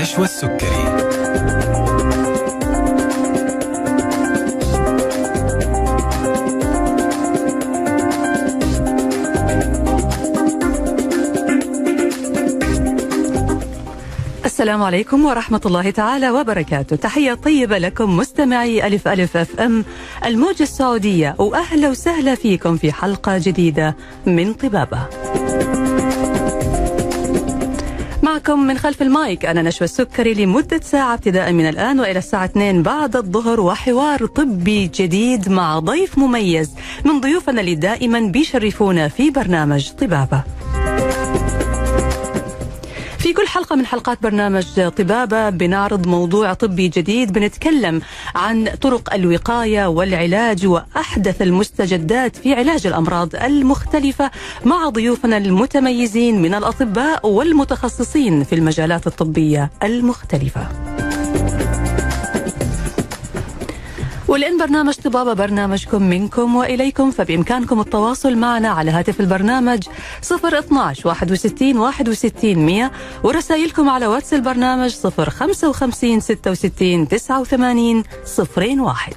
نشوى السكري السلام عليكم ورحمة الله تعالى وبركاته. تحية طيبة لكم مستمعي ألف ألف أف أم الموجة السعودية وأهلا وسهلا فيكم في حلقة جديدة من طبابة. معكم من خلف المايك. أنا نشوى السكري لمدة ساعة ابتداء من الآن وإلى الساعة 2 بعد الظهر وحوار طبي جديد مع ضيف مميز. من ضيوفنا اللي دائما بيشرفونا في برنامج طبابة. كل حلقة من حلقات برنامج طبابة بنعرض موضوع طبي جديد بنتكلم عن طرق الوقاية والعلاج وأحدث المستجدات في علاج الأمراض المختلفة مع ضيوفنا المتميزين من الأطباء والمتخصصين في المجالات الطبية المختلفة. ولأن برنامج طبابة برنامجكم منكم وإليكم فبإمكانكم التواصل معنا على هاتف البرنامج 012 61 61 100 ورسائلكم على واتس البرنامج 055 66 89 01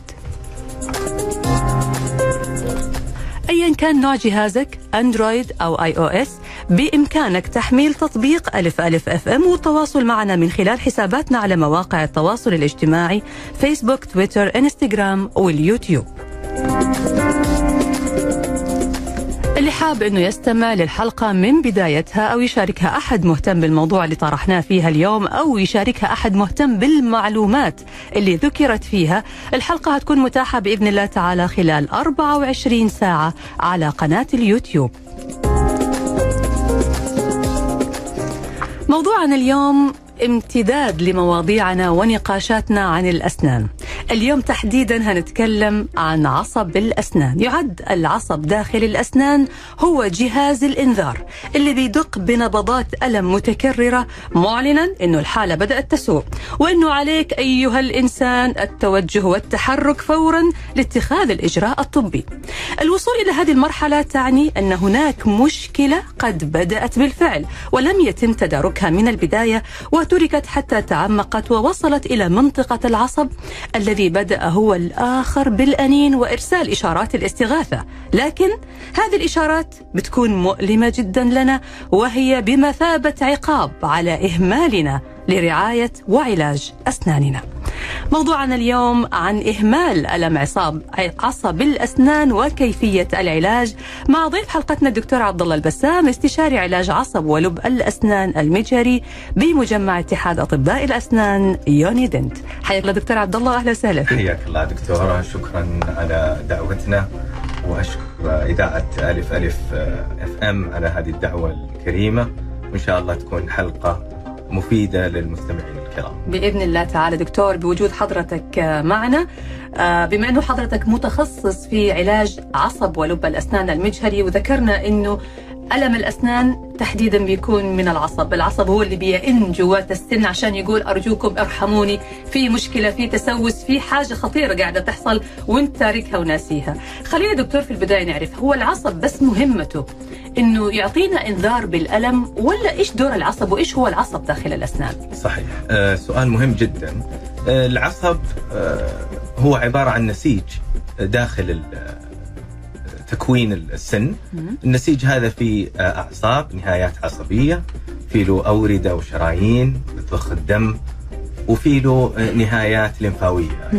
ايا كان نوع جهازك اندرويد أو iOS بإمكانك تحميل تطبيق ألف ألف FM والتواصل معنا من خلال حساباتنا على مواقع التواصل الاجتماعي فيسبوك تويتر انستغرام واليوتيوب اللي حاب إنه يستمع للحلقة من بدايتها أو يشاركها أحد مهتم بالموضوع اللي طرحناه فيها اليوم أو يشاركها أحد مهتم بالمعلومات اللي ذكرت فيها، الحلقة هتكون متاحة بإذن الله تعالى خلال 24 ساعة على قناة اليوتيوب. موضوعنا اليوم امتداد لمواضيعنا ونقاشاتنا عن الأسنان. اليوم تحديدا هنتكلم عن عصب الأسنان، يعد العصب داخل الأسنان هو جهاز الإنذار اللي بيدق بنبضات ألم متكررة معلنا إنه الحالة بدأت تسوء، وإنه عليك أيها الإنسان التوجه والتحرك فورا لاتخاذ الإجراء الطبي. الوصول إلى هذه المرحلة تعني أن هناك مشكلة قد بدأت بالفعل ولم يتم تداركها من البداية وتركت حتى تعمقت ووصلت إلى منطقة العصب الذي بدأ هو الآخر بالأنين وإرسال إشارات الاستغاثة. لكن هذه الإشارات بتكون مؤلمة جدا لنا وهي بمثابة عقاب على إهمالنا. لرعاية وعلاج أسناننا. موضوعنا اليوم عن إهمال ألم عصاب عصب الأسنان وكيفية العلاج مع ضيف حلقتنا الدكتور عبد الله البسام استشاري علاج عصب ولب الأسنان المجهري بمجمع اتحاد أطباء الأسنان يوني دنت. حياك الله دكتور عبد الله أهلا وسهلا. حياك الله دكتورة شكرا على دعوتنا وأشكر إذاعة ألف ألف أف إم على هذه الدعوة الكريمة. وإن شاء الله تكون حلقة مفيدة للمستمعين الكرام. بإذن الله تعالى دكتور بوجود حضرتك معنا. بما أنه حضرتك متخصص في علاج عصب ولب الأسنان المجهري وذكرنا أنه ألم الأسنان تحديدا بيكون من العصب. العصب هو اللي بيئن جوات السن عشان يقول أرجوكم ارحموني في مشكلة في تسوس في حاجة خطيرة قاعدة تحصل وانت تاركها وناسيها. خلينا دكتور في البداية نعرف هو العصب بس مهمته إنه يعطينا إنذار بالألم ولا إيش دور العصب وإيش هو العصب داخل الأسنان؟ صحيح. آه سؤال مهم جدا. آه العصب آه هو عبارة عن نسيج داخل تكوين السن. النسيج هذا فيه أعصاب نهايات عصبية في له أوردة وشرايين بتضخ الدم وفي له نهايات لمفاوية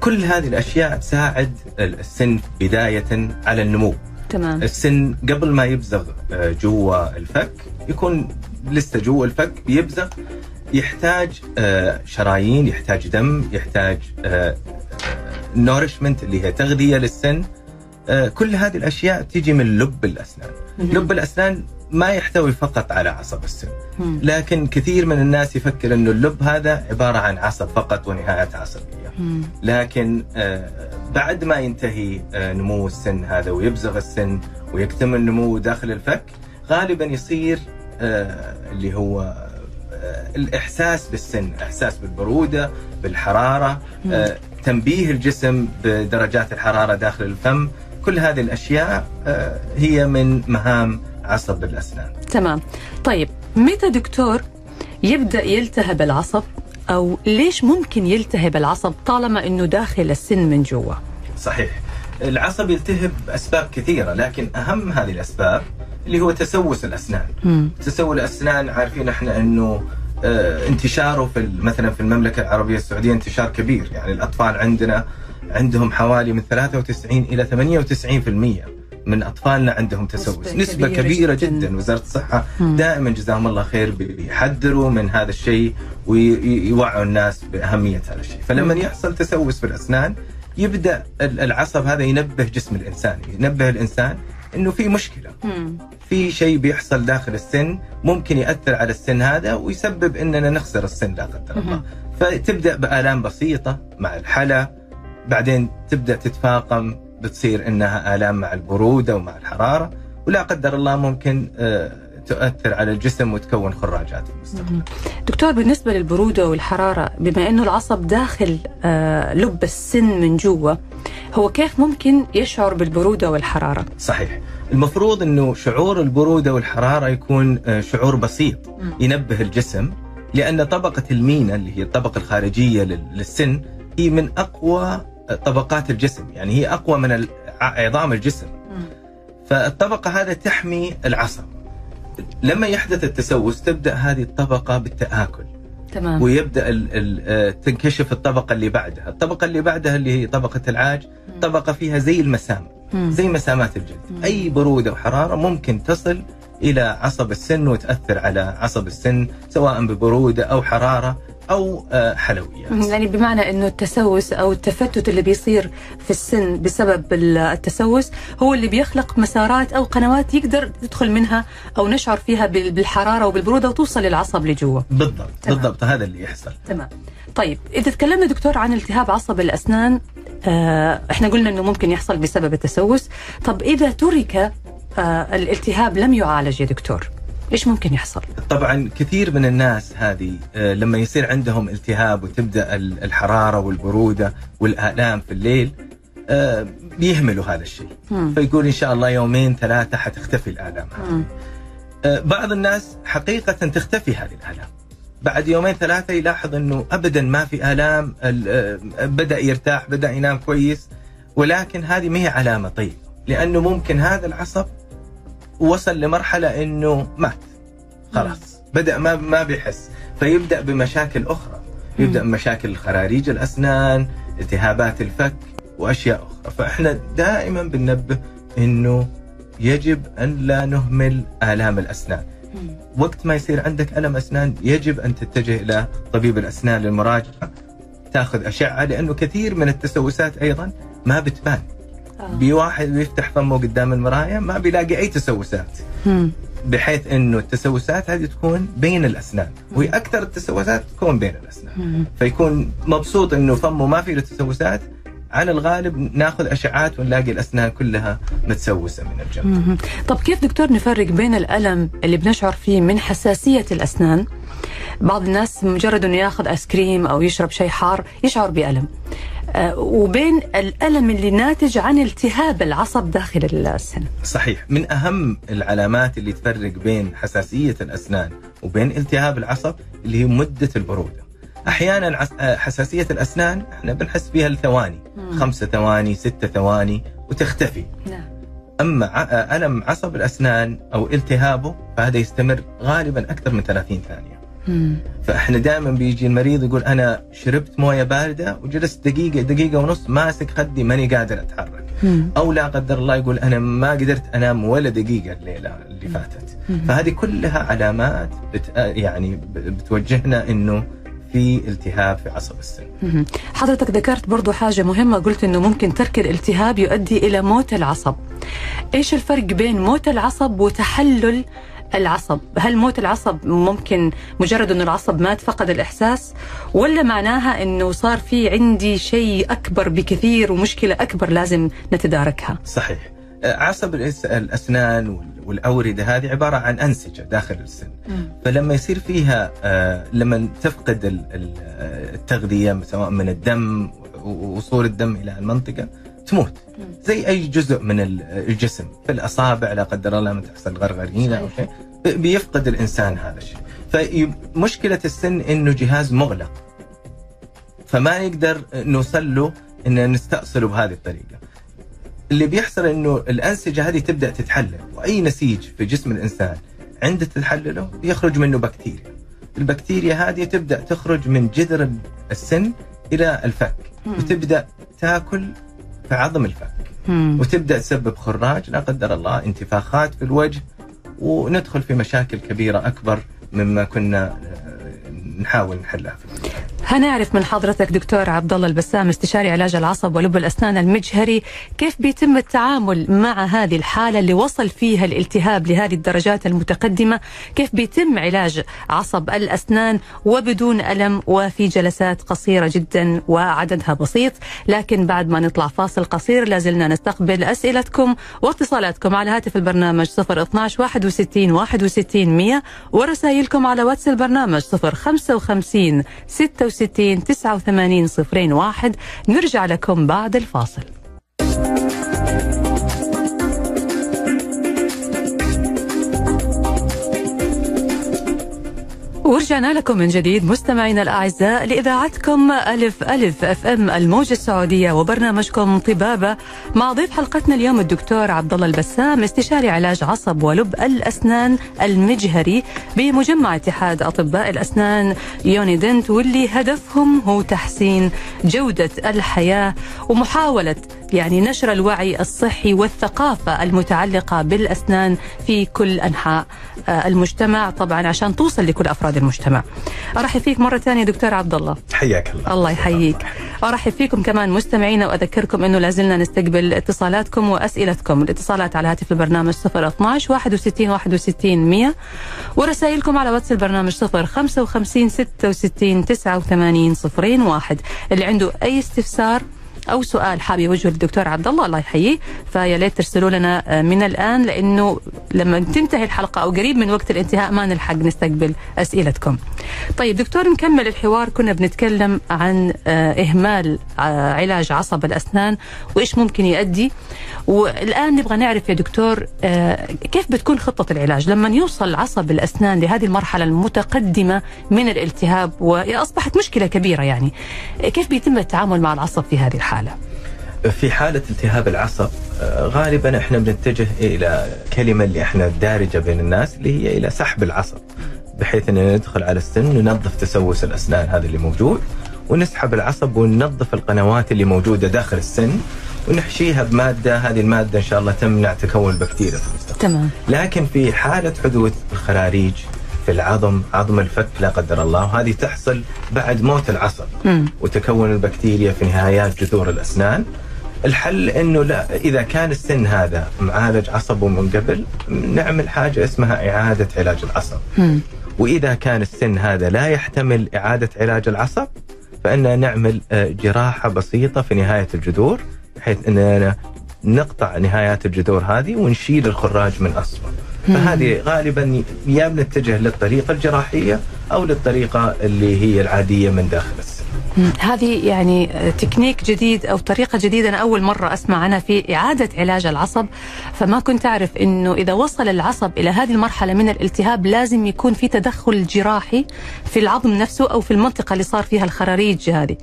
كل هذه الأشياء تساعد السن بداية على النمو. تمام. السن قبل ما يبزغ جوا الفك يكون لسه جوا الفك بيبزغ يحتاج شرايين يحتاج دم يحتاج نورشمنت اللي هي تغذية للسن كل هذه الأشياء تيجي من لب الأسنان. لب الأسنان ما يحتوي فقط على عصب السن لكن كثير من الناس يفكر إنه اللب هذا عبارة عن عصب فقط ونهايات عصبية. لكن بعد ما ينتهي نمو السن هذا ويبزغ السن ويكتمل نمو داخل الفك غالبا يصير اللي هو الإحساس بالسن إحساس بالبرودة بالحرارة تنبيه الجسم بدرجات الحرارة داخل الفم. كل هذه الأشياء هي من مهام عصب الاسنان. تمام. طيب متى دكتور يبدأ يلتهب العصب أو ليش ممكن يلتهب العصب طالما إنه داخل السن من جوا صحيح العصب يلتهب بأسباب كثيرة لكن أهم هذه الأسباب اللي هو تسوس الأسنان مم. تسوس الأسنان عارفين إحنا إنه آه، انتشاره في مثلا في المملكة العربية السعودية انتشار كبير يعني الأطفال عندنا عندهم حوالي من 93 إلى 98% من أطفالنا عندهم تسوس نسبة نسبة كبيرة كبيرة, جداً. جدا, وزارة الصحة مم. دائما جزاهم الله خير بي- بيحذروا من هذا الشيء ويوعوا الناس بأهمية هذا الشيء فلما مم. يحصل تسوس في الأسنان يبدأ ال- العصب هذا ينبه جسم الإنسان ينبه الإنسان إنه في مشكلة مم. في شيء بيحصل داخل السن ممكن يأثر على السن هذا ويسبب إننا نخسر السن لا قدر الله. فتبدأ بآلام بسيطة مع الحلا بعدين تبدأ تتفاقم بتصير إنها آلام مع البرودة ومع الحرارة ولا قدر الله ممكن آه، تؤثر على الجسم وتكون خراجات في المستقبل. دكتور بالنسبة للبرودة والحرارة بما أنه العصب داخل آه، لب السن من جوا هو كيف ممكن يشعر بالبرودة والحرارة؟ صحيح المفروض إنه شعور البرودة والحرارة يكون آه، شعور بسيط ينبه الجسم لأن طبقة المينا اللي هي الطبقة الخارجية لل- للسن هي من أقوى طبقات الجسم يعني هي أقوى من عظام الجسم. فالطبقة هذا تحمي العصب لما يحدث التسوس تبدأ هذه الطبقة بالتآكل. تمام. ويبدأ ال ال آه، تنكشف الطبقة اللي بعدها. الطبقة اللي بعدها اللي هي طبقة العاج طبقة فيها زي المسام. مم. زي مسامات الجلد. مم. أي برودة وحرارة ممكن تصل إلى عصب السن وتأثر على عصب السن سواء ببرودة أو حرارة. أو آه، حلويات يعني بمعنى إنه التسوس أو التفتت اللي بيصير في السن بسبب ال- التسوس هو اللي بيخلق مسارات أو قنوات يقدر يدخل منها أو نشعر فيها بال- بالحرارة وبالبرودة وتوصل للعصب لجوا. بالضبط تمام. بالضبط هذا اللي يحصل تمام. طيب إذا تكلمنا دكتور عن التهاب عصب الأسنان آه إحنا قلنا إنه ممكن يحصل بسبب التسوس، طب إذا ترك آه الالتهاب لم يعالج يا دكتور إيش ممكن يحصل؟ طبعا كثير من الناس هذه آه، لما يصير عندهم التهاب وتبدأ ال- الحرارة والبرودة والآلام في الليل آه، بيهملوا هذا الشيء مم. فيقول إن شاء الله يومين ثلاثة حتختفي الآلام هذه. آه، بعض الناس حقيقة تختفي هذه الآلام بعد يومين ثلاثة يلاحظ أنه أبدا ما في آلام ال- آه، بدأ يرتاح بدأ ينام كويس ولكن هذه ما هي علامة طيبة لأنه ممكن هذا العصب وصل لمرحلة أنه مات. خلاص. بدأ ما ما بيحس. فيبدأ بمشاكل أخرى. يبدأ بمشاكل خراريج الأسنان التهابات الفك وأشياء أخرى. فإحنا دائما بننبه أنه يجب أن لا نهمل آلام الأسنان. مم. وقت ما يصير عندك ألم أسنان يجب أن تتجه إلى طبيب الأسنان للمراجعة تأخذ أشعة لأنه كثير من التسوسات أيضا ما بتبان. بواحد بيفتح فمه قدام المراية ما بيلاقي أي تسوسات. بحيث أنه التسوسات هذه تكون بين الأسنان وهي أكثر التسوسات تكون بين الأسنان مم. فيكون مبسوط أنه فمه ما فيه له تسوسات على الغالب ناخذ أشعات ونلاقي الأسنان كلها متسوسة من الجنب. طب كيف دكتور نفرق بين الألم اللي بنشعر فيه من حساسية الأسنان بعض الناس مجرد أنه ياخذ آيس كريم أو يشرب شيء حار يشعر بألم آه، وبين الألم اللي ناتج عن التهاب العصب داخل السن. صحيح. من أهم العلامات اللي تفرق بين حساسية الأسنان وبين التهاب العصب اللي هي مدة البرودة. أحيانا آه، حساسية الأسنان إحنا بنحس فيها الثواني. خمسة ثواني ستة ثواني وتختفي. نعم. أما آه، ألم عصب الأسنان أو التهابه فهذا يستمر غالبا أكثر من 30 ثانية. مم. فاحنا دائما بيجي المريض يقول أنا شربت موية باردة وجلست دقيقة دقيقة ونص ماسك خدي ماني قادر أتحرك مم. أو لا قدر الله يقول أنا ما قدرت أنام ولا دقيقة الليلة اللي فاتت مم. فهذه كلها علامات بت يعني بتوجهنا إنه في التهاب في عصب السن. حضرتك ذكرت برضو حاجة مهمة قلت أنه ممكن ترك الالتهاب يؤدي إلى موت العصب إيش الفرق بين موت العصب وتحلل العصب. هل موت العصب ممكن مجرد أنه العصب مات فقد الإحساس؟ ولا معناها أنه صار في عندي شيء أكبر بكثير ومشكلة أكبر لازم نتداركها؟ صحيح. عصب الأس- الأسنان وال- والاورده هذه عبارة عن أنسجة داخل السن. فلما يصير فيها آه، لما تفقد ال- ال- التغذية سواء من الدم ووصول الدم إلى المنطقة تموت. زي أي جزء من ال- الجسم. في الاصابع لا قدر الله لما تحصل غرغرينة أو شيء. بيفقد الإنسان هذا الشيء. فمشكله السن إنه جهاز مغلق. فما نقدر نوصل له إن نستأصله بهذه الطريقة. اللي بيحصل إنه الأنسجة هذه تبدأ تتحلل. وأي نسيج في جسم الإنسان عند تحلله يخرج منه بكتيريا. البكتيريا هذه تبدأ تخرج من جذر السن إلى الفك. وتبدأ تاكل في عظم الفك وتبدأ تسبب خراج لا قدر الله انتفاخات في الوجه وندخل في مشاكل كبيرة أكبر مما كنا آه، نحاول نحلها في. هنعرف من حضرتك دكتور عبد الله البسام استشاري علاج العصب ولب الأسنان المجهري كيف بيتم التعامل مع هذه الحالة اللي وصل فيها الالتهاب لهذه الدرجات المتقدمة؟ كيف بيتم علاج عصب الأسنان وبدون ألم وفي جلسات قصيرة جدا وعددها بسيط؟ لكن بعد ما نطلع فاصل قصير لازلنا نستقبل أسئلتكم واتصالاتكم على هاتف البرنامج 012 61 61 100 ورسائلكم على واتس البرنامج 055 66 69 89 صفرين واحد. نرجع لكم بعد الفاصل. ورجعنا لكم من جديد مستمعينا الأعزاء لإذاعتكم ألف ألف أف إم الموجة السعودية وبرنامجكم طبابة مع ضيف حلقتنا اليوم الدكتور عبد الله البسام استشاري علاج عصب ولب الأسنان المجهري بمجمع اتحاد أطباء الأسنان يونيدنت واللي هدفهم هو تحسين جودة الحياة ومحاولة يعني نشر الوعي الصحي والثقافة المتعلقة بالأسنان في كل أنحاء آه، المجتمع طبعا عشان توصل لكل أفراد المجتمع. أرحب فيك مرة ثانية دكتور عبد الله. حياك الله. الله يحييك. أرحب فيكم كمان مستمعينا وأذكركم إنه لازلنا نستقبل اتصالاتكم وأسئلتكم، الاتصالات على هاتف البرنامج 012 61 61 100 ورسائلكم على واتس البرنامج 055 66 89 01 اللي عنده أي استفسار أو سؤال حاب يوجهه للدكتور عبد الله الله يحييه فيا ليت ترسلوا لنا آه، من الآن لأنه لما تنتهي الحلقة أو قريب من وقت الانتهاء ما نلحق نستقبل أسئلتكم. طيب دكتور نكمل الحوار كنا بنتكلم عن آه، إهمال آه، علاج عصب الأسنان وإيش ممكن يؤدي والآن نبغى نعرف يا دكتور كيف بتكون خطة العلاج لما يوصل عصب الأسنان لهذه المرحلة المتقدمة من الالتهاب وأصبحت مشكلة كبيرة يعني كيف بيتم التعامل مع العصب في هذه الحالة؟ الحالة؟ في حالة التهاب العصب آه، غالبا إحنا بنتجه إلى كلمة اللي إحنا دارجة بين الناس اللي هي إلى سحب العصب بحيث ان ندخل على السن وننظف تسوس الأسنان هذا اللي موجود ونسحب العصب وننظف القنوات اللي موجودة داخل السن ونحشيها بمادة هذه المادة إن شاء الله تمنع تكون البكتيريا في المستقبل تمام لكن في حالة حدوث الخراريج في العظم عظم الفك لا قدر الله وهذه تحصل بعد موت العصب. وتكون البكتيريا في نهايات جذور الأسنان الحل إنه لا إذا كان السن هذا معالج عصبه من قبل نعمل حاجة اسمها إعادة علاج العصب. م. وإذا كان السن هذا لا يحتمل إعادة علاج العصب فإننا نعمل آه، جراحة بسيطة في نهاية الجذور بحيث إننا نقطع نهايات الجذور هذه ونشيل الخراج من أصله. فهذه غالبا يا بنتجه للطريقة الجراحية أو للطريقة اللي هي العادية من داخل السن. هذه يعني تكنيك جديد أو طريقة جديدة أنا أول مرة أسمع عنها في إعادة علاج العصب فما كنت أعرف إنه إذا وصل العصب إلى هذه المرحلة من الالتهاب لازم يكون في تدخل جراحي في العظم نفسه أو في المنطقة اللي صار فيها الخراريج هذه.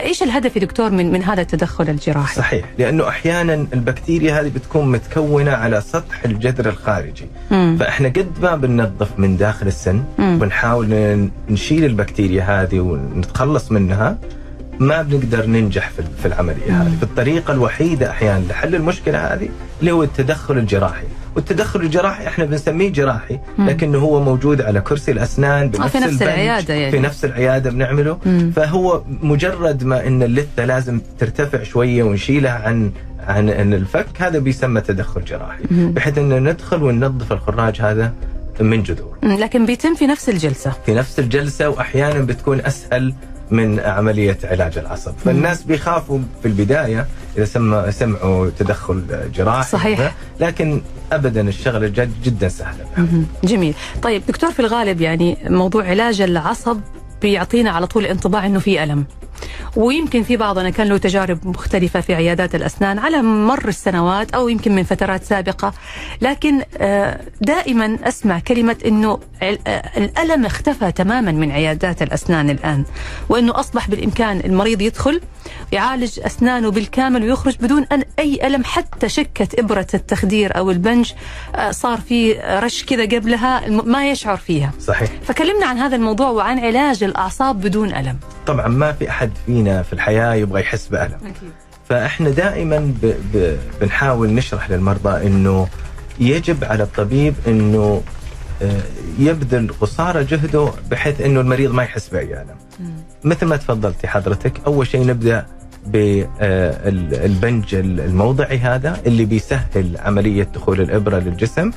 إيش الهدف يا دكتور من من هذا التدخل الجراحي؟ صحيح لأنه أحيانا البكتيريا هذه بتكون متكونة على سطح الجذر الخارجي مم. فإحنا قد ما بننظف من داخل السن ونحاول نشيل البكتيريا هذه ونتخلص منها ما بنقدر ننجح في العملية هذه، فالطريقة الوحيدة أحيانا لحل المشكلة هذه اللي هو التدخل الجراحي، والتدخل الجراحي إحنا بنسميه جراحي لكنه هو موجود على كرسي الأسنان بنفس في نفس العيادة يعني. في نفس العيادة بنعمله. مم. فهو مجرد ما إن اللثة لازم ترتفع شوية ونشيلها عن عن الفك هذا بيسمى تدخل جراحي. بحيث ان ندخل وننظف الخراج هذا من جذور. لكن بيتم في نفس الجلسة. في نفس الجلسة وأحيانا بتكون أسهل من عملية علاج العصب. فالناس بيخافوا في البداية إذا سمع سمعوا تدخل جراحي صحيح. لكن ابدا الشغله جد جدا سهله جميل. طيب دكتور في الغالب يعني موضوع علاج العصب بيعطينا على طول انطباع إنه في ألم. ويمكن في بعضنا كان له تجارب مختلفة في عيادات الأسنان على مر السنوات أو يمكن من فترات سابقة. لكن آه، دائما أسمع كلمة أنه آه، الألم اختفى تماما من عيادات الأسنان الآن وأنه أصبح بالإمكان المريض يدخل يعالج أسنانه بالكامل ويخرج بدون أن أي ألم حتى شكة إبرة التخدير أو البنج آه، صار في رش كذا قبلها ما يشعر فيها. صحيح. فكلمنا عن هذا الموضوع وعن علاج الأعصاب بدون ألم. طبعا ما في أحد فينا في الحياة يبغى يحس بألم أكيد. فإحنا دائما ب... ب... بنحاول نشرح للمرضى أنه يجب على الطبيب أنه آه، يبذل قصارى جهده بحيث إنه المريض ما يحس باي الم. مثل ما تفضلتي حضرتك أول شيء نبدأ بالبنج الموضعي هذا اللي بيسهل عملية دخول الإبرة للجسم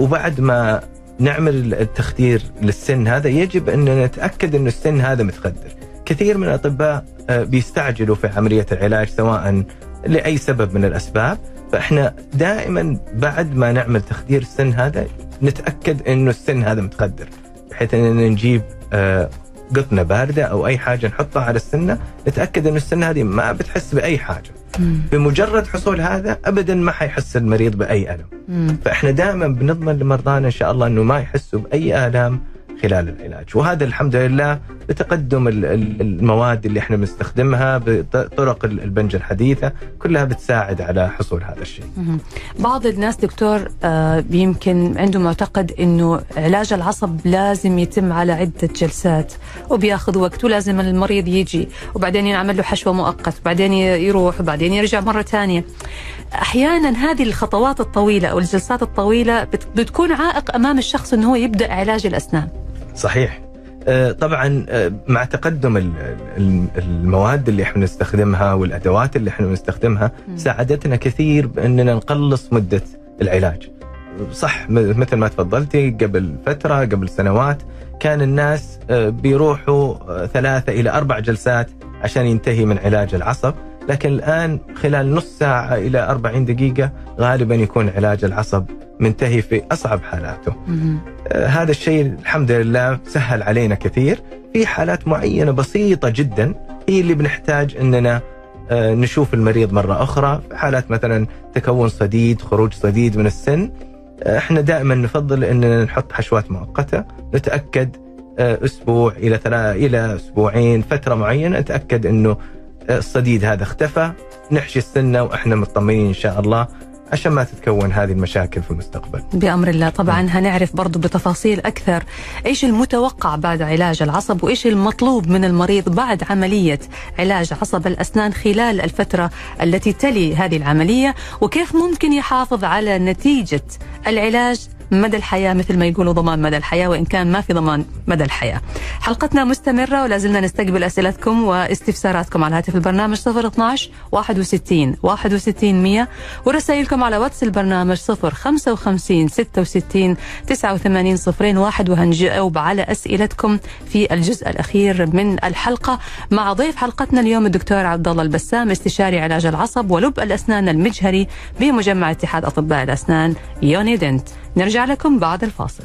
وبعد ما نعمل التخدير للسن هذا يجب ان نتأكد إنه السن هذا متخدر. كثير من الأطباء آه، بيستعجلوا في عملية العلاج سواء لأي سبب من الأسباب. فإحنا دائما بعد ما نعمل تخدير السن هذا نتأكد إنه السن هذا متخدر بحيث اننا نجيب آه، قطنة باردة أو أي حاجة نحطها على السنة نتأكد إنه السنة هذه ما بتحس بأي حاجة. بمجرد حصول هذا ابدا ما حيحس المريض بأي ألم. فإحنا دائما بنضمن لمرضانا إن شاء الله إنه ما يحسوا بأي آلام خلال العلاج وهذا الحمد لله بتقدم المواد اللي إحنا بنستخدمها بطرق البنج الحديثة كلها بتساعد على حصول هذا الشيء. بعض الناس دكتور آه، يمكن عنده معتقد إنه علاج العصب لازم يتم على عدة جلسات وبياخذ وقت ولازم المريض يجي وبعدين ينعمل له حشوة مؤقت وبعدين يروح وبعدين يرجع مرة ثانية. أحيانا هذه الخطوات الطويلة أو الجلسات الطويلة بتكون عائق أمام الشخص إنه هو يبدأ علاج الأسنان. صحيح. آه، طبعا آه، مع تقدم المواد اللي إحنا نستخدمها والأدوات اللي إحنا نستخدمها ساعدتنا كثير بإننا نقلص مدة العلاج. صح مثل ما تفضلتي قبل فترة قبل سنوات كان الناس آه، بيروحوا ثلاثة إلى أربع جلسات عشان ينتهي من علاج العصب. لكن الآن خلال نص ساعة إلى 40 دقيقة غالبا يكون علاج العصب منتهي في أصعب حالاته. آه هذا الشيء الحمد لله سهل علينا كثير. في حالات معينة بسيطة جدا هي اللي بنحتاج أننا آه نشوف المريض مرة أخرى. في حالات مثلا تكون صديد خروج صديد من السن آه إحنا دائما نفضل أننا نحط حشوات مؤقتة. نتأكد آه، أسبوع إلى ثلاث إلى أسبوعين فترة معينة نتأكد إنه الصديد هذا اختفى. نحشي السنة وإحنا مطمئنين إن شاء الله عشان ما تتكون هذه المشاكل في المستقبل. بأمر الله. طبعا هنعرف برضو بتفاصيل أكثر. إيش المتوقع بعد علاج العصب وإيش المطلوب من المريض بعد عملية علاج عصب الأسنان خلال الفترة التي تلي هذه العملية؟ وكيف ممكن يحافظ على نتيجة العلاج مدى الحياة مثل ما يقولوا ضمان مدى الحياة وإن كان ما في ضمان مدى الحياة. حلقتنا مستمرة ولا زلنا نستقبل أسئلتكم واستفساراتكم على هاتف البرنامج 012 61 61 100 ورسائلكم على واتس البرنامج 055 66 89 صفرين واحد وهنجاوب على أسئلتكم في الجزء الأخير من الحلقة. مع ضيف حلقتنا اليوم الدكتور عبد الله البسام استشاري علاج العصب ولب الأسنان المجهري بمجمع اتحاد أطباء الأسنان يوني دنت نرجع لكم بعد الفاصل.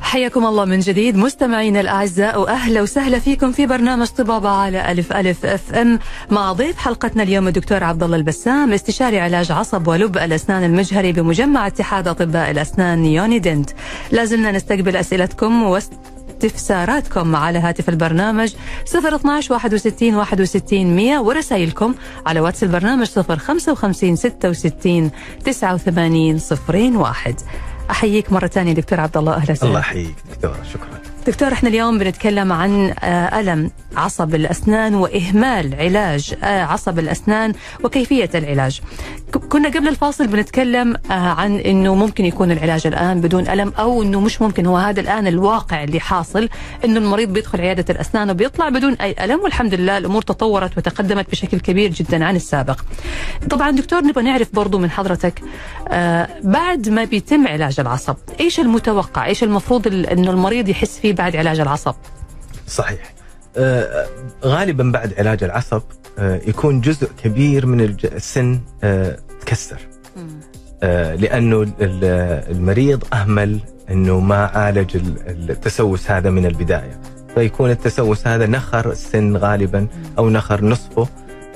حياكم الله من جديد مستمعينا الأعزاء وأهلا وسهلا فيكم في برنامج طبابة على ألف ألف أف أم. مع ضيف حلقتنا اليوم الدكتور عبد الله البسام استشاري علاج عصب ولب الأسنان المجهري بمجمع اتحاد أطباء الأسنان يوني دنت لازلنا نستقبل أسئلتكم استفساراتكم على هاتف البرنامج 012 61 61 100 ورسائلكم على واتس البرنامج 055 66 89 01 أحييك مرة ثانية دكتور عبد الله أهلا وسهلا. الله يحييك دكتور شكرا. دكتور إحنا اليوم بنتكلم عن آه، ألم عصب الأسنان وإهمال علاج آه، عصب الأسنان وكيفية العلاج. كنا قبل الفاصل بنتكلم آه، عن أنه ممكن يكون العلاج الآن بدون ألم أو أنه مش ممكن هو هذا الآن الواقع اللي حاصل أنه المريض بيدخل عيادة الأسنان وبيطلع بدون أي ألم والحمد لله الأمور تطورت وتقدمت بشكل كبير جدا عن السابق. طبعا دكتور نبغى نعرف برضو من حضرتك بعد ما بيتم علاج العصب إيش المتوقع؟ إيش المفروض أنه المريض يحس فيه بعد علاج العصب؟ صحيح. آه غالبا بعد علاج العصب آه يكون جزء كبير من السن آه تكسر. آه لأنه المريض أهمل إنه ما عالج التسوس هذا من البداية. فيكون التسوس هذا نخر السن غالبا أو نخر نصفه.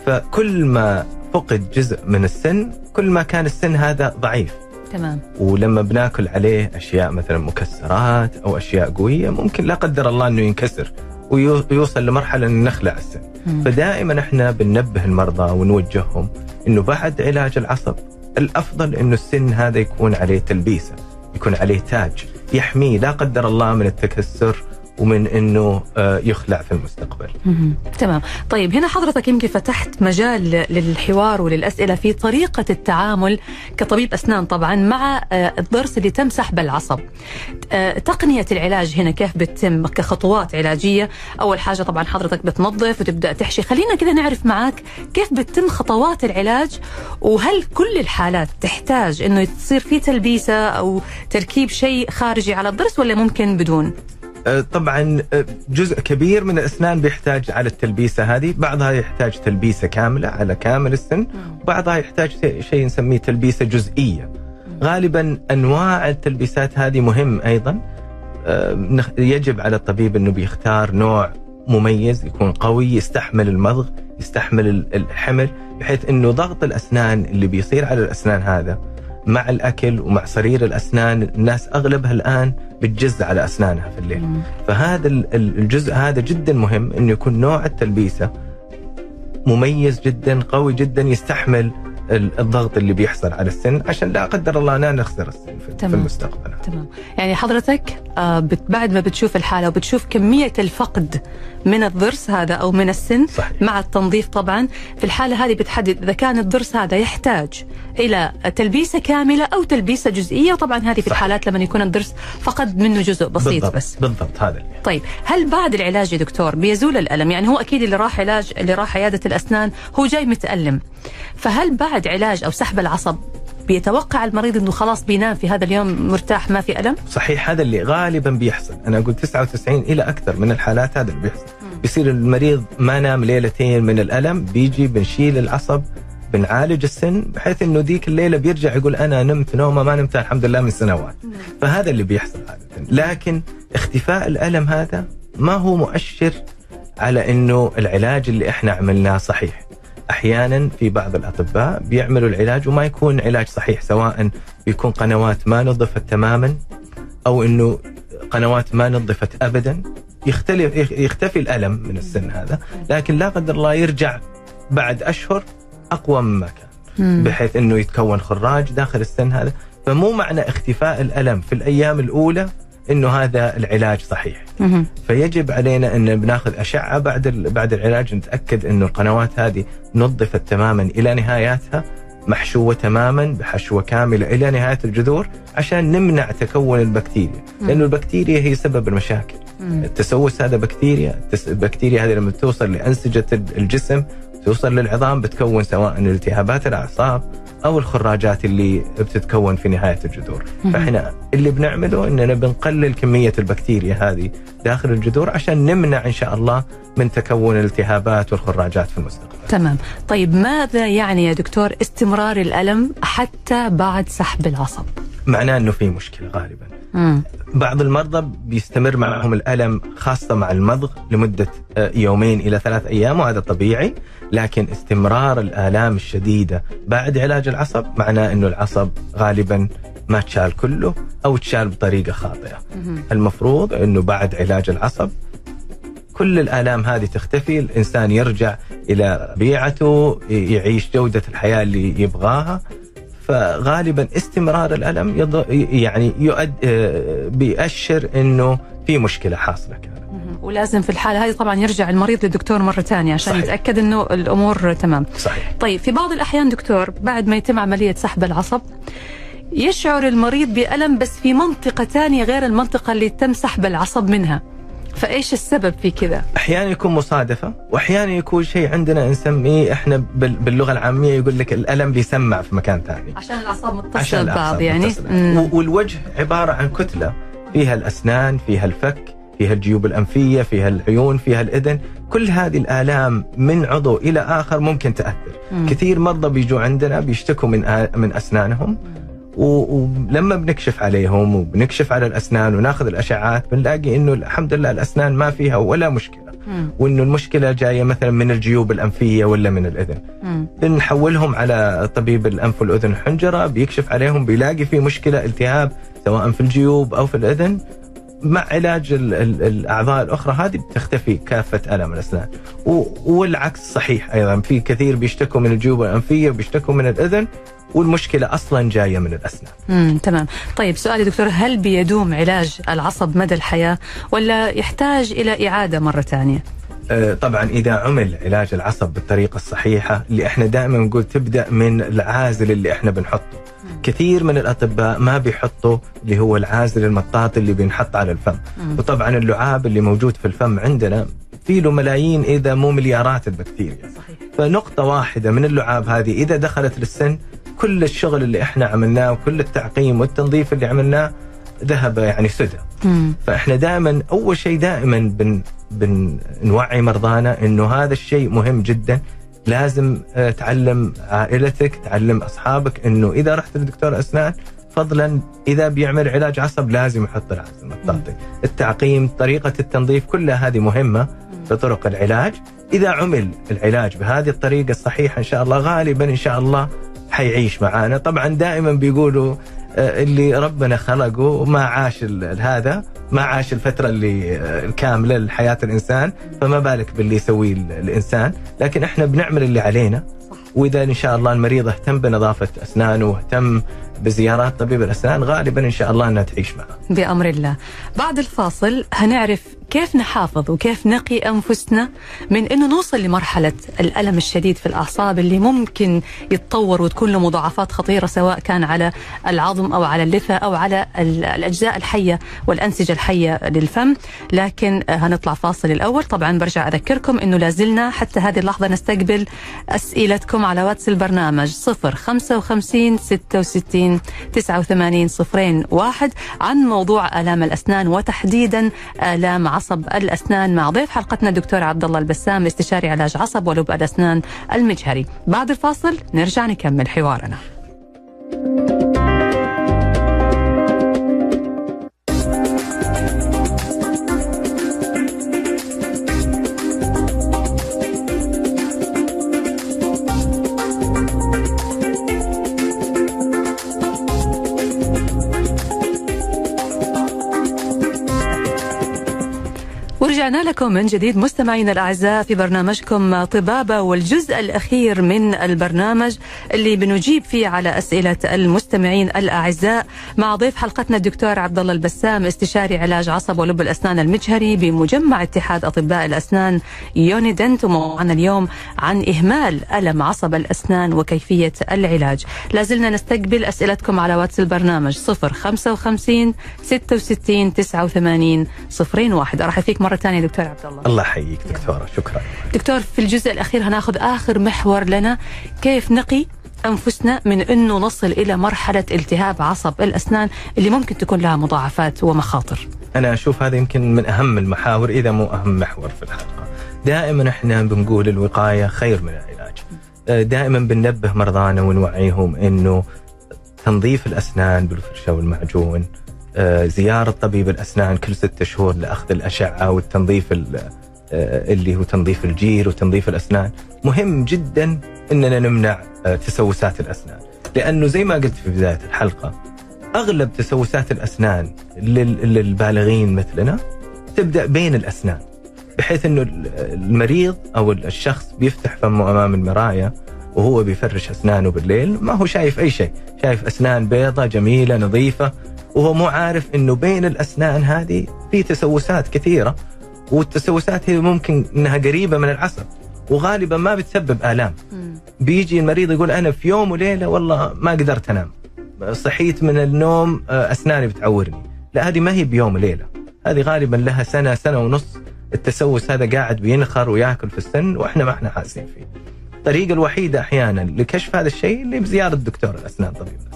فكل ما فقد جزء من السن كل ما كان السن هذا ضعيف. تمام. ولما بناكل عليه أشياء مثلا مكسرات أو أشياء قوية ممكن لا قدر الله إنه ينكسر. ويوصل لمرحلة إنه نخلع السن. فدائما إحنا بننبه المرضى ونوجههم إنه بعد علاج العصب الأفضل إنه السن هذا يكون عليه تلبيسه يكون عليه تاج يحميه لا قدر الله من التكسر ومن إنه آه، يخلع في المستقبل. تمام، طيب هنا حضرتك يمكن فتحت مجال للحوار وللأسئلة في طريقة التعامل كطبيب أسنان طبعا مع آه، الضرس اللي تم سحب العصب. آه، تقنية العلاج هنا كيف بتتم كخطوات علاجية؟ أول حاجة طبعا حضرتك بتنظف وتبدأ تحشي، خلينا كذا نعرف معاك كيف بتتم خطوات العلاج وهل كل الحالات تحتاج إنه تصير في تلبيسة أو تركيب شيء خارجي على الضرس ولا ممكن بدون؟ آه، طبعا آه، جزء كبير من الأسنان بيحتاج على التلبيسة هذه، بعضها يحتاج تلبيسة كاملة على كامل السن، وبعضها يحتاج شيء نسميه تلبيسة جزئية. غالبا أنواع التلبيسات هذه مهم أيضا. آه، يجب على الطبيب أنه بيختار نوع مميز يكون قوي يستحمل المضغ يستحمل الحمل بحيث أنه ضغط الأسنان اللي بيصير على الأسنان هذا مع الأكل ومع صرير الأسنان. الناس أغلبها الآن بتجز على أسنانها في الليل. مم. فهذا الجزء هذا جدا مهم إنه يكون نوع التلبيسة مميز جدا قوي جدا يستحمل الضغط اللي بيحصل على السن. عشان لا قدر الله لا نخسر السن في, تمام. في المستقبل. تمام. يعني حضرتك آه بعد ما بتشوف الحالة وبتشوف كمية الفقد من الضرس هذا أو من السن صحيح. مع التنظيف طبعا في الحالة هذه بتحدد إذا كان الضرس هذا يحتاج إلى تلبيسة كاملة أو تلبيسة جزئية وطبعا هذه في الحالات لما يكون الضرس فقد منه جزء بسيط بالضبط. بس بالضبط هذا اللي. طيب هل بعد العلاج يا دكتور بيزول الألم يعني هو أكيد اللي راح علاج اللي راح عيادة الأسنان هو جاي متألم فهل بعد علاج أو سحب العصب بيتوقع المريض إنه خلاص بينام في هذا اليوم مرتاح ما في ألم؟ صحيح هذا اللي غالبا بيحصل، أنا أقول 99 إلى أكثر من الحالات هذا اللي بيحصل. بيصير المريض ما نام ليلتين من الألم، بيجي بنشيل العصب بنعالج السن بحيث إنه ذيك الليلة بيرجع يقول أنا نمت نومة ما نمت الحمد لله من سنوات. فهذا اللي بيحصل عادة، لكن اختفاء الألم هذا ما هو مؤشر على إنه العلاج اللي إحنا عملناه صحيح. أحيانا في بعض الأطباء بيعملوا العلاج وما يكون علاج صحيح سواء بيكون قنوات ما نظفت تماما أو إنه قنوات ما نظفت ابدا. يختلف يختفي الألم من السن هذا لكن لا قدر الله يرجع بعد أشهر أقوى مما كان بحيث إنه يتكون خراج داخل السن هذا. فمو معنى اختفاء الألم في الأيام الأولى إنه هذا العلاج صحيح. فيجب علينا إن بناخذ أشعة بعد بعد العلاج نتأكد إنه القنوات هذه نظفت تماما إلى نهاياتها محشوة تماما بحشوة كاملة إلى نهاية الجذور عشان نمنع تكون البكتيريا. لأنه البكتيريا هي سبب المشاكل. التسوس هذا بكتيريا البكتيريا هذه لما توصل لأنسجة الجسم توصل للعظام بتكون سواء التهابات الأعصاب أو الخراجات اللي بتتكون في نهاية الجذور. فإحنا اللي بنعمله إننا بنقلل كمية البكتيريا هذه داخل الجذور عشان نمنع إن شاء الله من تكون الالتهابات والخراجات في المستقبل. تمام. طيب ماذا يعني يا دكتور استمرار الألم حتى بعد سحب العصب؟ معناه إنه في مشكلة غالبا مم. بعض المرضى بيستمر معهم الألم خاصة مع المضغ لمدة آه، يومين إلى ثلاث أيام وهذا طبيعي لكن استمرار الآلام الشديدة بعد علاج العصب معناه إنه العصب غالبا ما تشال كله أو تشال بطريقة خاطئة. المفروض إنه بعد علاج العصب كل الآلام هذه تختفي، الإنسان يرجع إلى بيعته، يعيش جودة الحياة اللي يبغاها. فغالبا استمرار الألم يعني يؤد آه، بيأشر إنه في مشكلة حاصلة كانت. ولازم في الحالة هذه طبعا يرجع المريض للدكتور مرة ثانية عشان صحيح. يتأكد إنه الأمور تمام صحيح طيب في بعض الأحيان دكتور بعد ما يتم عملية سحب العصب يشعر المريض بألم بس في منطقة ثانية غير المنطقة اللي تم سحب العصب منها فإيش السبب في كذا؟ أحيانا يكون مصادفة وأحيانا يكون شيء عندنا نسميه إحنا باللغة العامية يقول لك الألم بيسمع في مكان ثاني. عشان الأعصاب متصلة ببعض يعني. والوجه عبارة عن كتلة فيها الأسنان فيها الفك فيها الجيوب الأنفية فيها العيون فيها الإذن. كل هذه الآلام من عضو إلى آخر ممكن تأثر. مم. كثير مرضى بيجوا عندنا بيشتكوا من من أسنانهم. ولما بنكشف عليهم وبنكشف على الأسنان وناخذ الاشعات بنلاقي إنه الحمد لله الأسنان ما فيها ولا مشكلة. وإنه المشكلة جاية مثلا من الجيوب الأنفية ولا من الأذن. بنحولهم على طبيب الأنف والأذن والحنجره بيكشف عليهم بيلاقي في مشكلة التهاب سواء في الجيوب أو في الأذن. مع علاج ال ال الأعضاء الأخرى هذه بتختفي كافة ألم الأسنان والعكس صحيح أيضا في كثير بيشتكوا من الجيوب الأنفية وبيشتكوا من الأذن والمشكلة أصلا جاية من الأسنان. امم تمام، طيب سؤالي دكتور هل بيدوم علاج العصب مدى الحياة ولا يحتاج إلى إعادة مرة ثانية؟ آه، طبعا إذا عمل علاج العصب بالطريقة الصحيحة اللي إحنا دائما نقول تبدأ من العازل اللي إحنا بنحطه. كثير من الأطباء ما بيحطوا اللي هو العازل المطاطي اللي بينحط على الفم مم. وطبعا اللعاب اللي موجود في الفم عندنا في له ملايين إذا مو مليارات البكتيريا صحيح. فنقطة واحدة من اللعاب هذه إذا دخلت للسن كل الشغل اللي إحنا عملناه وكل التعقيم والتنظيف اللي عملناه ذهب يعني سدى فإحنا دائما أول شيء دائما بن بنوعي مرضانا إنه هذا الشيء مهم جدا. لازم آه، تعلم عائلتك تعلم أصحابك إنه إذا رحت لدكتور أسنان فضلا إذا بيعمل علاج عصب لازم يحط العزل المطاطي التعقيم طريقة التنظيف كلها هذه مهمة في طرق العلاج. إذا عمل العلاج بهذه الطريقة الصحيحة إن شاء الله غالبا إن شاء الله حيعيش معانا. طبعا دائما بيقولوا اللي ربنا خلقه ما عاش هذا ما عاش الفترة اللي آه، الكاملة لحياة الإنسان فما بالك باللي يسويه الإنسان. لكن إحنا بنعمل اللي علينا. وإذا إن شاء الله المريض اهتم بنظافة أسنانه واهتم بزيارات طبيب الأسنان غالبا إن شاء الله إنها تعيش معه. بأمر الله. بعد الفاصل هنعرف كيف نحافظ وكيف نقي أنفسنا من إنه نوصل لمرحلة الألم الشديد في الأعصاب اللي ممكن يتطور وتكون له مضاعفات خطيرة سواء كان على العظم أو على اللثة أو على الأجزاء الحية والأنسجة الحية للفم، لكن هنطلع فاصل الأول، طبعا برجع أذكركم إنه لازلنا حتى هذه اللحظة نستقبل أسئلتكم على واتس البرنامج 055 66 89 صفرين واحد عن موضوع آلام الأسنان وتحديدا آلام عصب الأسنان. مع ضيف حلقتنا الدكتور عبد الله البسام استشاري علاج عصب ولب الأسنان المجهري. بعد الفاصل نرجع نكمل حوارنا. رجعنا لكم من جديد مستمعينا الأعزاء في برنامجكم طبابة والجزء الأخير من البرنامج اللي بنجيب فيه على أسئلة المستمعين الأعزاء مع ضيف حلقتنا الدكتور عبد الله البسام استشاري علاج عصب ولب الأسنان المجهري بمجمع اتحاد أطباء الأسنان يونيدنت وموضوعنا اليوم عن إهمال ألم عصب الأسنان وكيفية العلاج. لازلنا نستقبل أسئلتكم على واتس البرنامج 055 66 89 01 أرحب فيك مرة ثانية دكتور عبد الله الله يحييك دكتورة شكرا دكتور في الجزء الأخير هناخذ آخر محور لنا كيف نقي أنفسنا من إنه نصل إلى مرحلة التهاب عصب الأسنان اللي ممكن تكون لها مضاعفات ومخاطر. أنا أشوف هذا يمكن من أهم المحاور إذا مو أهم محور في الحلقة. دائما إحنا بنقول الوقاية خير من العلاج. دائما بننبه مرضانا ونوعيهم إنه تنظيف الأسنان بالفرشه والمعجون آه، زيارة طبيب الأسنان كل ستة شهور لأخذ الأشعة والتنظيف آه، اللي هو تنظيف الجير وتنظيف الأسنان. مهم جدا أننا نمنع آه، تسوسات الأسنان. لأنه زي ما قلت في بداية الحلقة أغلب تسوسات الأسنان للبالغين مثلنا تبدأ بين الأسنان بحيث أنه المريض أو الشخص بيفتح فمه أمام المراية وهو بيفرش أسنانه بالليل ما هو شايف أي شيء. شايف أسنان بيضة جميلة نظيفة وهو مو عارف إنه بين الأسنان هذه في تسوسات كثيرة والتسوسات هي ممكن إنها قريبة من العصب وغالبا ما بتسبب آلام. بيجي المريض يقول أنا في يوم وليلة والله ما قدرت أنام. صحيت من النوم آه، أسناني بتعورني. لا هذه ما هي بيوم وليلة. هذه غالبا لها سنة سنة ونص. التسوس هذا قاعد بينخر وياكل في السن وإحنا ما إحنا حاسين فيه. الطريقة الوحيدة أحيانا لكشف هذا الشيء اللي بزيارة دكتور الأسنان طبيب الاسنان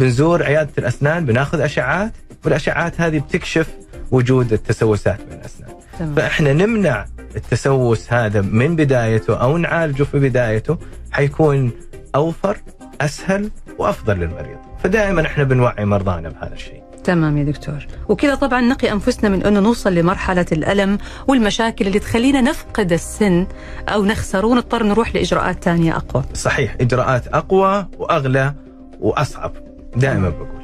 بنزور عيادة الأسنان بناخذ أشعات والأشعات هذه بتكشف وجود التسوسات بين الأسنان. تمام. فإحنا نمنع التسوس هذا من بدايته أو نعالجه في بدايته حيكون أوفر أسهل وأفضل للمريض. فدائما إحنا بنوعي مرضانا بهذا الشيء. تمام يا دكتور. وكذا طبعا نقي أنفسنا من أنه نوصل لمرحلة الألم والمشاكل اللي تخلينا نفقد السن أو نخسره ونضطر نروح لإجراءات تانية أقوى. صحيح إجراءات أقوى وأغلى وأصعب. دائما بقول.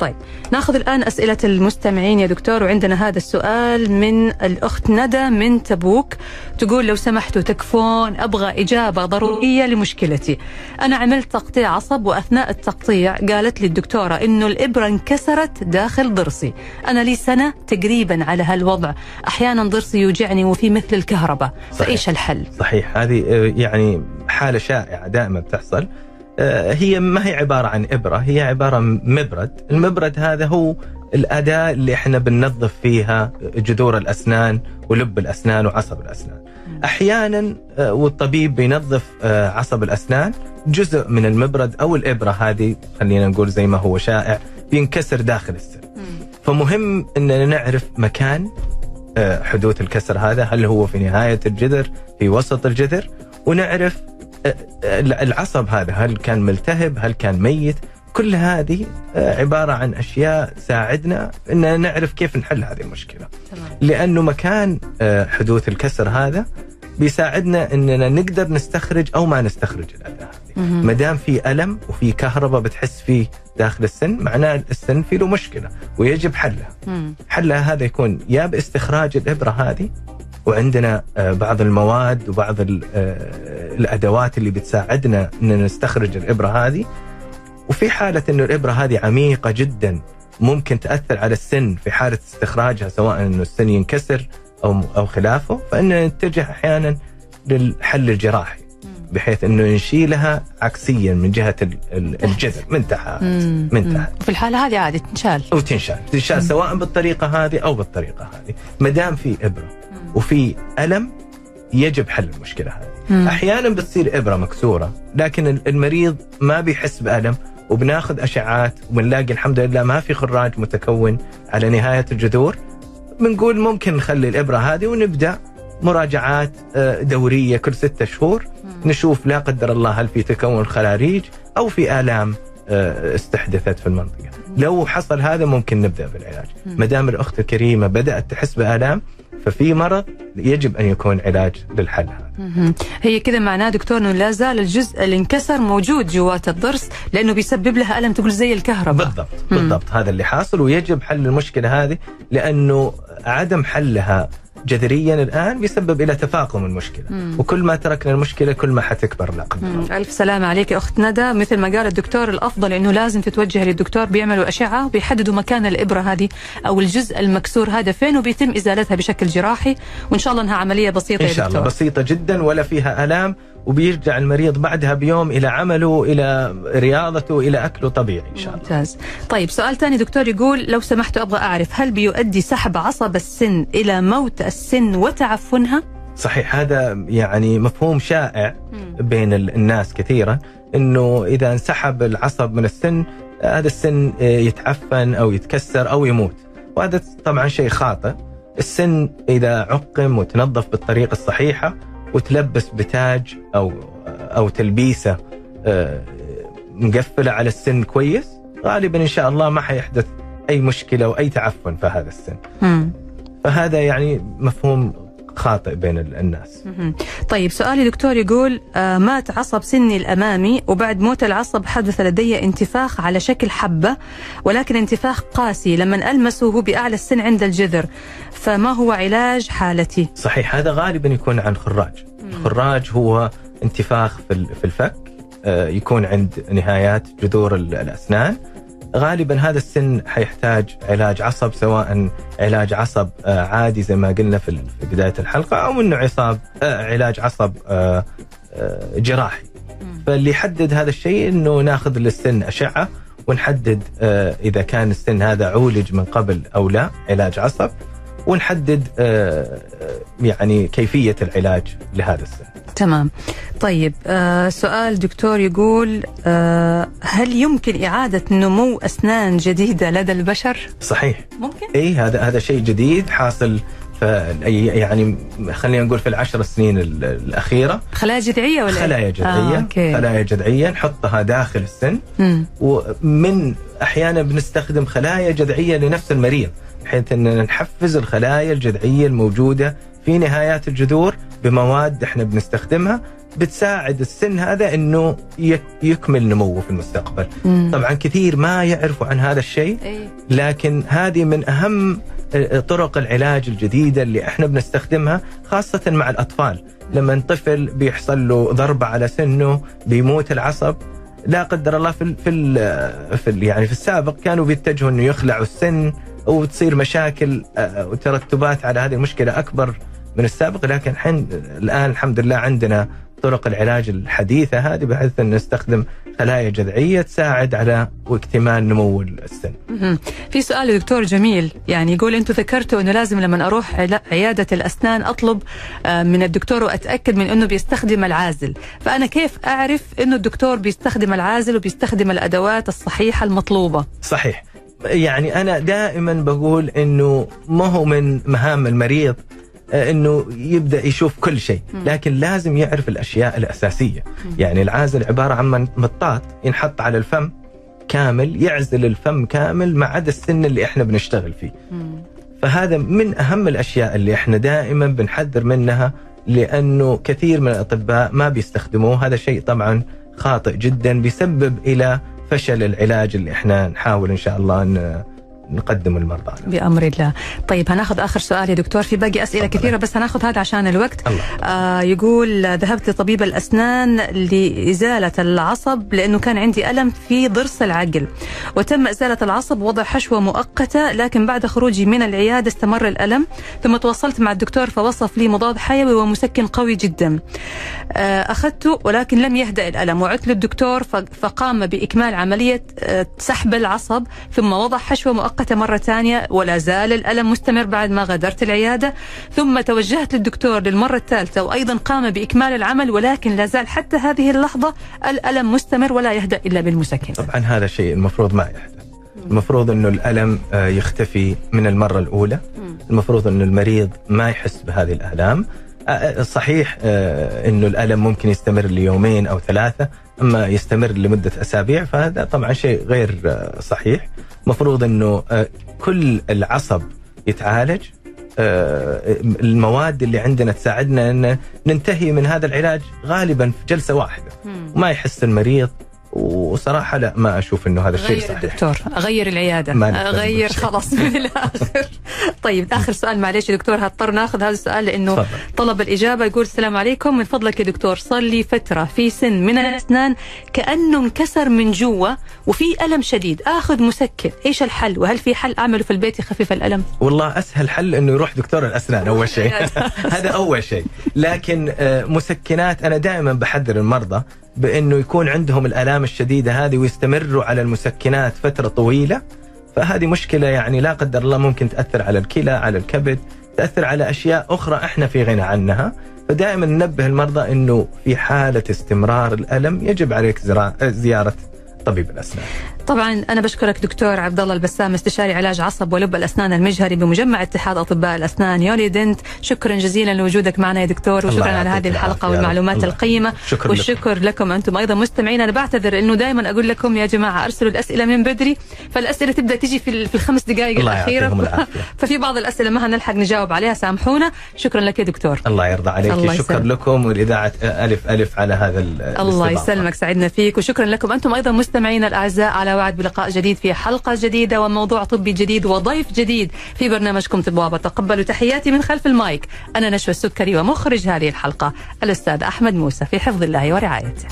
طيب ناخذ الآن أسئلة المستمعين يا دكتور وعندنا هذا السؤال من الأخت ندى من تبوك تقول لو سمحتوا تكفون أبغى إجابة ضرورية لمشكلتي. أنا عملت تقطيع عصب وأثناء التقطيع قالت لي الدكتورة إنه الإبرة انكسرت داخل ضرسي. أنا لي سنة تقريبا على هالوضع. أحيانا ضرسي يوجعني وفي مثل الكهرباء. صحيح. فإيش الحل؟ صحيح. هذه آه، يعني حالة شائعة دائما بتحصل. هي ما هي عبارة عن إبرة هي عبارة عن مبرد. المبرد هذا هو الأداة اللي إحنا بننظف فيها جذور الأسنان ولب الأسنان وعصب الأسنان. أحيانا آه، والطبيب بينظف آه، عصب الأسنان جزء من المبرد أو الإبرة هذه خلينا نقول زي ما هو شائع بينكسر داخل السن. فمهم إننا نعرف مكان آه، حدوث الكسر هذا هل هو في نهاية الجذر في وسط الجذر ونعرف آه، آه، العصب هذا هل كان ملتهب؟ هل كان ميت؟ كل هذه آه، عبارة عن أشياء تساعدنا إن نعرف كيف نحل هذه المشكلة. تمام. لأنه مكان آه، حدوث الكسر هذا بيساعدنا إننا نقدر نستخرج أو ما نستخرج الأداة هذه. ما دام في ألم وفي كهرباء بتحس فيه داخل السن معناه السن في له مشكلة ويجب حلها. مم. حلها هذا يكون يا باستخراج الإبرة هذه وعندنا آه، بعض المواد وبعض آه، الأدوات اللي بتساعدنا ان نستخرج الإبرة هذه. وفي حالة إنه الإبرة هذه عميقة جدا ممكن تأثر على السن في حالة استخراجها سواء إنه السن ينكسر أو أو خلافه. فان نتجه أحيانا للحل الجراحي بحيث إنه نشيلها عكسيا من جهة ال- ال- الجذر من تحت. من. تحت. وفي الحالة هذه عادي تنشال. وتنشال. تنشال سواء بالطريقة هذه أو بالطريقة هذه. ما دام في إبرة وفي ألم يجب حل المشكلة هذه. مم. أحيانا بتصير إبرة مكسورة لكن ال- المريض ما بيحس بألم وبناخذ أشعات وبنلاقي الحمد لله ما في خراج متكون على نهاية الجذور. بنقول ممكن نخلي الإبرة هذه ونبدأ مراجعات آه، دورية كل ستة شهور نشوف لا قدر الله هل في تكون خلاريج أو في آلام آه، استحدثت في المنطقة. لو حصل هذا ممكن نبدأ بالعلاج. ما دام الأخت الكريمة بدأت تحس بآلام ففي مرض يجب أن يكون علاج للحل هذا. هي كذا معناه دكتور إنه لا زال الجزء اللي انكسر موجود جوات الضرس لأنه بيسبب لها ألم تقول زي الكهرباء. بالضبط بالضبط. هذا اللي حاصل ويجب حل المشكلة هذه لأنه عدم حلها جذريا الآن بيسبب إلى تفاقم المشكلة. مم. وكل ما تركنا المشكلة كل ما حتكبر لا. قدر. ألف سلامة عليك يا أخت ندى. مثل ما قال الدكتور الأفضل أنه لازم تتوجه للدكتور بيعملوا أشعة وبيحددوا مكان الإبرة هذه أو الجزء المكسور هذا فين وبيتم إزالتها بشكل جراحي. وإن شاء الله أنها عملية بسيطة إن شاء الله بسيطة جدا ولا فيها آلام. وبيرجع المريض بعدها بيوم إلى عمله إلى رياضته إلى أكله طبيعي إن شاء الله. ممتاز. طيب سؤال ثاني دكتور يقول لو سمحتوا أبغى أعرف هل بيؤدي سحب عصب السن إلى موت السن وتعفنها؟ صحيح هذا يعني مفهوم شائع بين ال- الناس كثيرا إنه إذا انسحب العصب من السن هذا السن آه، يتعفن أو يتكسر أو يموت. وهذا طبعا شيء خاطئ. السن إذا عقم وتنظف بالطريقة الصحيحة وتلبس بتاج أو أو تلبيسة آه، مقفلة على السن كويس غالبا إن شاء الله ما حيحدث أي مشكلة واي تعفن في هذا السن. فهذا يعني مفهوم خاطئ بين ال- الناس. طيب سؤالي دكتور يقول آه مات عصب سني الأمامي وبعد موت العصب حدث لدي انتفاخ على شكل حبة ولكن انتفاخ قاسي لما ألمسه هو بأعلى السن عند الجذر فما هو علاج حالتي؟ صحيح هذا غالبا يكون عن خراج الخراج هو انتفاخ في ال- في الفك آه، يكون عند نهايات جذور ال- الأسنان غالبا هذا السن حيحتاج علاج عصب سواء علاج عصب آه، عادي زي ما قلنا في بداية الحلقة أو إنه عصاب آه، علاج عصب آه، جراحي. فاللي يحدد هذا الشيء إنه ناخذ للسن أشعة ونحدد إذا كان السن هذا عولج من قبل أو لا علاج عصب. ونحدد آه، آه، يعني كيفية العلاج لهذا السن. تمام طيب آه سؤال دكتور يقول آه هل يمكن إعادة نمو أسنان جديدة لدى البشر؟ صحيح ممكن؟ إي هذا هذا شيء جديد حاصل ف يعني خلينا نقول في العشر سنين ال- الأخيرة خلايا جذعية ولا إيه؟ خلايا جذعية آه، أوكي. خلايا جذعية نحطها داخل السن مم. ومن أحيانا بنستخدم خلايا جذعية لنفس المريض بحيث اننا نحفز الخلايا الجذعية الموجودة في نهايات الجذور بمواد إحنا بنستخدمها بتساعد السن هذا إنه يك- يكمل نموه في المستقبل. مم. طبعا كثير ما يعرفوا عن هذا الشيء إيه. لكن هذه من أهم طرق العلاج الجديدة اللي إحنا بنستخدمها خاصة مع الأطفال لما طفل بيحصل له ضربه على سنه بيموت العصب لا قدر الله في ال في ال في ال يعني في السابق كانوا بيتجهوا إنه يخلعوا السن وتصير مشاكل آه، وترتبات على هذه المشكلة أكبر من السابق. لكن الحين الآن الحمد لله عندنا طرق العلاج الحديثة هذه بحيث أن نستخدم خلايا جذعية تساعد على واكتمال نمو السن. في سؤال دكتور جميل يعني يقول أنتم ذكرتوا أنه لازم لما أروح عيادة الأسنان أطلب آه، من الدكتور وأتأكد من أنه بيستخدم العازل. فأنا كيف أعرف أنه الدكتور بيستخدم العازل وبيستخدم الأدوات الصحيحة المطلوبة؟ صحيح. يعني أنا دائما بقول إنه ما هو من مهام المريض آه، إنه يبدأ يشوف كل شيء لكن لازم يعرف الأشياء الأساسية. يعني العازل عبارة عن مطاط ينحط على الفم كامل يعزل الفم كامل ما عدا السن اللي إحنا بنشتغل فيه. فهذا من أهم الأشياء اللي إحنا دائما بنحذر منها لأنه كثير من الأطباء ما بيستخدموه. هذا شيء طبعا خاطئ جدا بيسبب إلى فشل العلاج اللي إحنا نحاول إن شاء الله إن نقدمه للمرضى بأمر الله. طيب هناخذ آخر سؤال يا دكتور. في باقي أسئلة تفضل. كثيرة بس هناخذ هذا عشان الوقت. الله. آه يقول ذهبت لطبيب الأسنان لإزالة العصب لأنه كان عندي ألم في ضرس العقل. وتم إزالة العصب ووضع حشوة مؤقتة لكن بعد خروجي من العيادة استمر الألم. ثم تواصلت مع الدكتور فوصف لي مضاد حيوي ومسكن قوي جدا. آه أخذته ولكن لم يهدأ الألم. وعدت للدكتور فقام بإكمال عملية آه، سحب العصب ثم وضع حشوة مؤقتة مرة ثانية ولا زال الألم مستمر بعد ما غادرت العيادة. ثم توجهت للدكتور للمرة الثالثة وأيضا قام بإكمال العمل ولكن لا زال حتى هذه اللحظة الألم مستمر ولا يهدأ إلا بالمسكن طبعا هذا شيء المفروض ما يحدث المفروض إنه الألم آه، يختفي من المرة الأولى. المفروض إنه المريض ما يحس بهذه الالام آه، آه، صحيح إنه الألم ممكن يستمر ليومين أو ثلاثة أما يستمر لمدة أسابيع فهذا طبعا شيء غير صحيح. المفروض إنه آه، كل العصب يتعالج آه، المواد اللي عندنا تساعدنا إن ننتهي من هذا العلاج غالبا في جلسة واحدة. وما يحس المريض وصراحة لا ما أشوف إنه هذا الشيء صحيح. الدكتور غير العيادة. ما نقدر غير نقول. شيء. خلاص من الآخر. طيب آخر سؤال معلش يا دكتور هضطر ناخذ هذا السؤال لأنه تفضل. طلب الإجابة يقول السلام عليكم. من فضلك يا دكتور صار لي فترة في سن من الأسنان كأنه انكسر من جوا وفي ألم شديد. آخذ مسكن إيش الحل؟ وهل في حل أعمله في البيت يخفف الألم؟ والله أسهل حل إنه يروح دكتور الأسنان أول شيء. هذا أول شيء. لكن آه، مسكنات أنا دائما بحذر المرضى بأنه يكون عندهم الألام الشديدة هذه ويستمروا على المسكنات فترة طويلة فهذه مشكلة يعني لا قدر الله ممكن تأثر على الكلى على الكبد تأثر على أشياء أخرى إحنا في غنى عنها. فدائما ننبه المرضى إنه في حالة استمرار الألم يجب عليك زيارة طبيب الأسنان. طبعا أنا بشكرك دكتور عبد الله البسام استشاري علاج عصب ولب الأسنان المجهري بمجمع اتحاد أطباء الأسنان يولي دنت شكرا جزيلا لوجودك معنا يا دكتور وشكرا على هذه الحلقة. والمعلومات الله. القيمة شكرا. والشكر لكم أنتم أيضا مستمعين أنا بعتذر انه دائما أقول لكم يا جماعة أرسلوا الأسئلة من بدري فالأسئلة تبدأ تجي في ال- في الخمس دقائق الله الأخيرة. ففي بعض الأسئلة ما هنلحق نجاوب عليها سامحونا شكرا لك يا دكتور الله يرضى عليك الله شكرا يسلمك. لكم والإذاعة ألف ألف على هذا ال- الله. يسلمك سعدنا فيك وشكرا لكم أنتم أيضا مستمعينا الأعزاء على وعد بلقاء جديد في حلقة جديدة وموضوع طبي جديد وضيف جديد في برنامجكم طب وابا تقبلوا تحياتي من خلف المايك. أنا نشوى السكري ومخرج هذه الحلقة الأستاذ أحمد موسى في حفظ الله ورعايته.